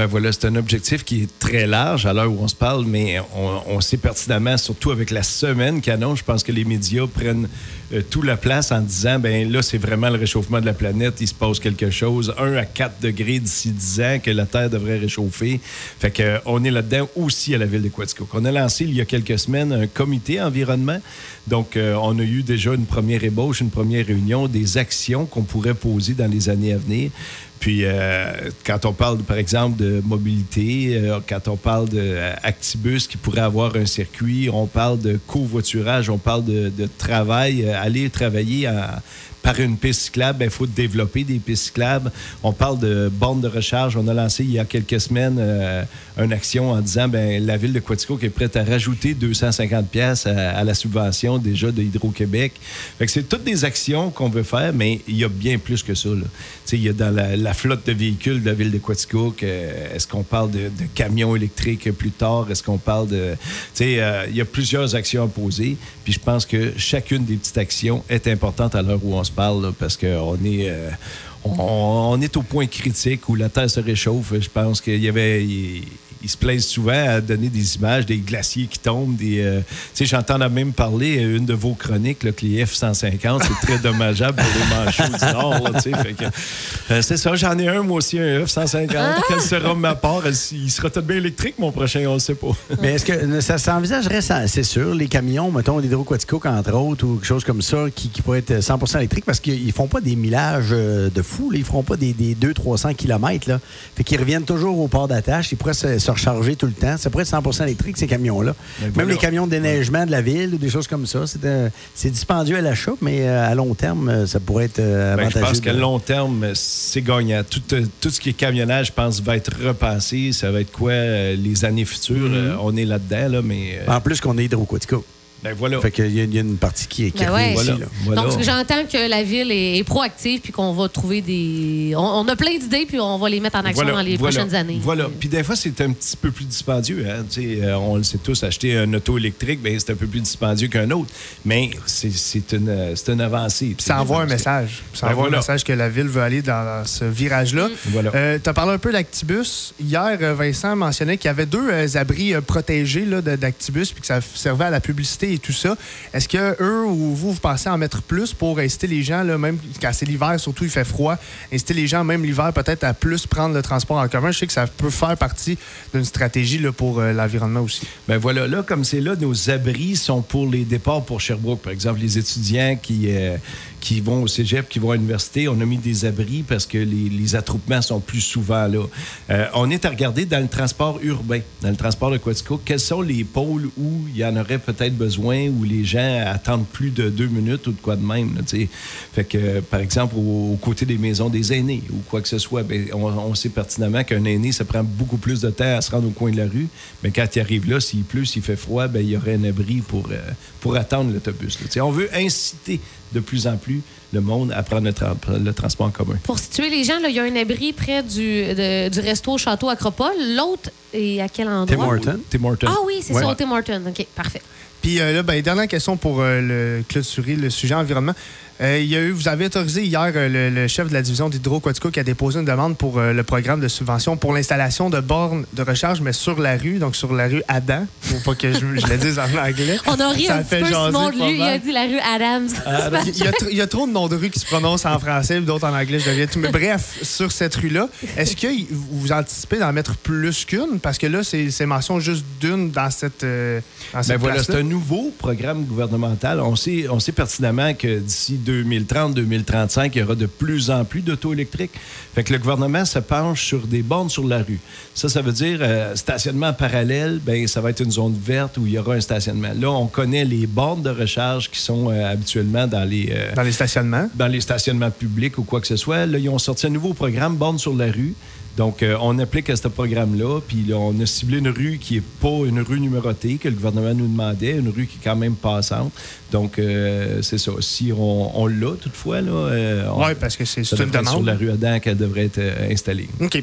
Ben voilà, c'est un objectif qui est très large à l'heure où on se parle, mais on, sait pertinemment, surtout avec la semaine annonce, je pense que les médias prennent euh, toute la place en disant, ben là, c'est vraiment le réchauffement de la planète, il se passe quelque chose. 1 à 4 degrés d'ici 10 ans que la Terre devrait réchauffer. Fait que, euh, on est là-dedans aussi à la ville de Quaticook. On a lancé il y a quelques semaines un comité environnement. Donc, euh, on a eu déjà une première ébauche, une première réunion des actions qu'on pourrait poser dans les années à venir. Puis, euh, quand on parle, par exemple, de mobilité, euh, quand on parle d'Actibus qui pourrait avoir un circuit, on parle de covoiturage, on parle de, de travail, euh, aller travailler en, par une piste cyclable, il faut développer des pistes cyclables. On parle de bornes de recharge. On a lancé il y a quelques semaines euh, une action en disant ben la ville de Quatico est prête à rajouter 250 pièces à, la subvention déjà de Hydro-Québec. c'est toutes des actions qu'on veut faire, mais il y a bien plus que ça. Il y a dans la, flotte de véhicules de la ville de Quatico, est-ce qu'on parle de, camions électriques plus tard? Est-ce qu'on parle de... Euh, il y a plusieurs actions à poser. Puis je pense que chacune des petites actions est importante à l'heure où on se parle, parce qu'on est... Euh, on, est au point critique où la Terre se réchauffe. Je pense qu'il y avait ils se plaisent souvent à donner des images des glaciers qui tombent. Des, euh, j'entends même parler euh, une de vos chroniques, là, que les F-150, c'est très dommageable pour les manchots du Nord. Euh, c'est ça, j'en ai un, moi aussi, un F-150. Ah! Quelle sera ma part? Il sera peut-être bien électrique, mon prochain, on ne sait pas. Mais est-ce que ça s'envisagerait, c'est sûr, les camions, mettons, l'hydroquatico, entre autres, ou quelque chose comme ça, qui, qui pourrait être 100% électrique, parce qu'ils ne font pas des millages de fou, ils ne feront pas des, 200-300 km. Là. Fait qu'ils reviennent toujours au port d'attache. Ils pourraient se recharger tout le temps. Ça pourrait être 100 électrique, ces camions-là. Ben, Même les camions de déneigement de la ville ou des choses comme ça. C'est euh, dispendieux à l'achat, mais euh, à long terme, euh, ça pourrait être avantageux. Ben, je pense qu'à long terme, c'est gagnant. Tout, tout, ce qui est camionnage, je pense, va être repassé. Ça va être quoi les années futures? Mm-hmm. on est là-dedans, là, mais... En plus qu'on est hydroquatico. Ben voilà. Fait qu'il y, a une partie qui est, qui ben Donc, j'entends que la ville est, proactive puis qu'on va trouver des. On, a plein d'idées puis on va les mettre en action dans les prochaines années. Voilà. Puis des fois, c'est un petit peu plus dispendieux. Hein? Euh, on le sait tous, acheter un auto électrique, ben, c'est un peu plus dispendieux qu'un autre. Mais c'est une, une avancée. Ça envoie un message. Ça ben envoie un message que la ville veut aller dans ce virage-là. Mm. Voilà. Euh, tu as parlé un peu d'Actibus. Hier, euh, Vincent mentionnait qu'il y avait deux abris protégés d'Actibus puis que ça servait à la publicité et tout ça. Est-ce que eux ou vous, vous pensez en mettre plus pour inciter les gens, là, même quand c'est l'hiver, surtout il fait froid, inciter les gens, même l'hiver, peut-être à plus prendre le transport en commun? Je sais que ça peut faire partie d'une stratégie là, pour euh, l'environnement aussi. Ben voilà, là, comme c'est là, nos abris sont pour les départs pour Sherbrooke. Par exemple, les étudiants qui, euh, qui vont au cégep, qui vont à l'université, on a mis des abris parce que les, attroupements sont plus souvent là. Euh, on est à regarder dans le transport urbain, dans le transport de Quatico, quels sont les pôles où il y en aurait peut-être besoin, où les gens attendent plus de deux minutes ou de quoi de même. fait que, par exemple, aux, côtés des maisons des aînés ou quoi que ce soit, ben, on, sait pertinemment qu'un aîné, ça prend beaucoup plus de temps à se rendre au coin de la rue. Mais quand il arrive là, s'il pleut, s'il fait froid, ben, il y aurait un abri pour, euh, pour attendre l'autobus. On veut inciter de plus en plus le monde à prendre le, transport en commun. Pour situer les gens, il y a un abri près du, du resto Château Acropole. L'autre est à quel endroit? Tim Horton. Ah oui, c'est ça, Tim Horton. OK, parfait. Puis euh, là, ben, dernière question pour euh, le clôturer le sujet environnement. Euh, il y a eu, vous avez autorisé hier euh, le, chef de la division d'Hydro-Quatico qui a déposé une demande pour euh, le programme de subvention pour l'installation de bornes de recharge, mais sur la rue, donc sur la rue Adam. Faut pas que je, je le dise en anglais. On a ri un petit peu, Simon, lui, il a dit la rue Adams. Ah, ben, il, y a, trop de noms de rues qui se prononcent en français, d'autres en anglais, je deviens tout. Mais bref, sur cette rue-là, est-ce que vous anticipez d'en mettre plus qu'une? Parce que là, c'est mention juste d'une dans cette, dans ben voilà, c'est un nouveau programme gouvernemental. On sait, on sait pertinemment que d'ici 2030-2035, il y aura de plus en plus d'auto électriques. Fait que le gouvernement se penche sur des bornes sur la rue. Ça, ça veut dire euh, stationnement parallèle, ben ça va être une zone verte où il y aura un stationnement. Là, on connaît les bornes de recharge qui sont euh, habituellement dans les... Euh, dans les stationnements? Dans les stationnements publics ou quoi que ce soit. Là, ils ont sorti un nouveau programme, bornes sur la rue. Donc, euh, on applique à ce programme-là, puis on a ciblé une rue qui n'est pas une rue numérotée, que le gouvernement nous demandait, une rue qui est quand même passante. Donc, euh, c'est ça. Si on, l'a toutefois, là, euh, oui, parce que c'est une demande. sur la rue Adam qu'elle devrait être installée. OK.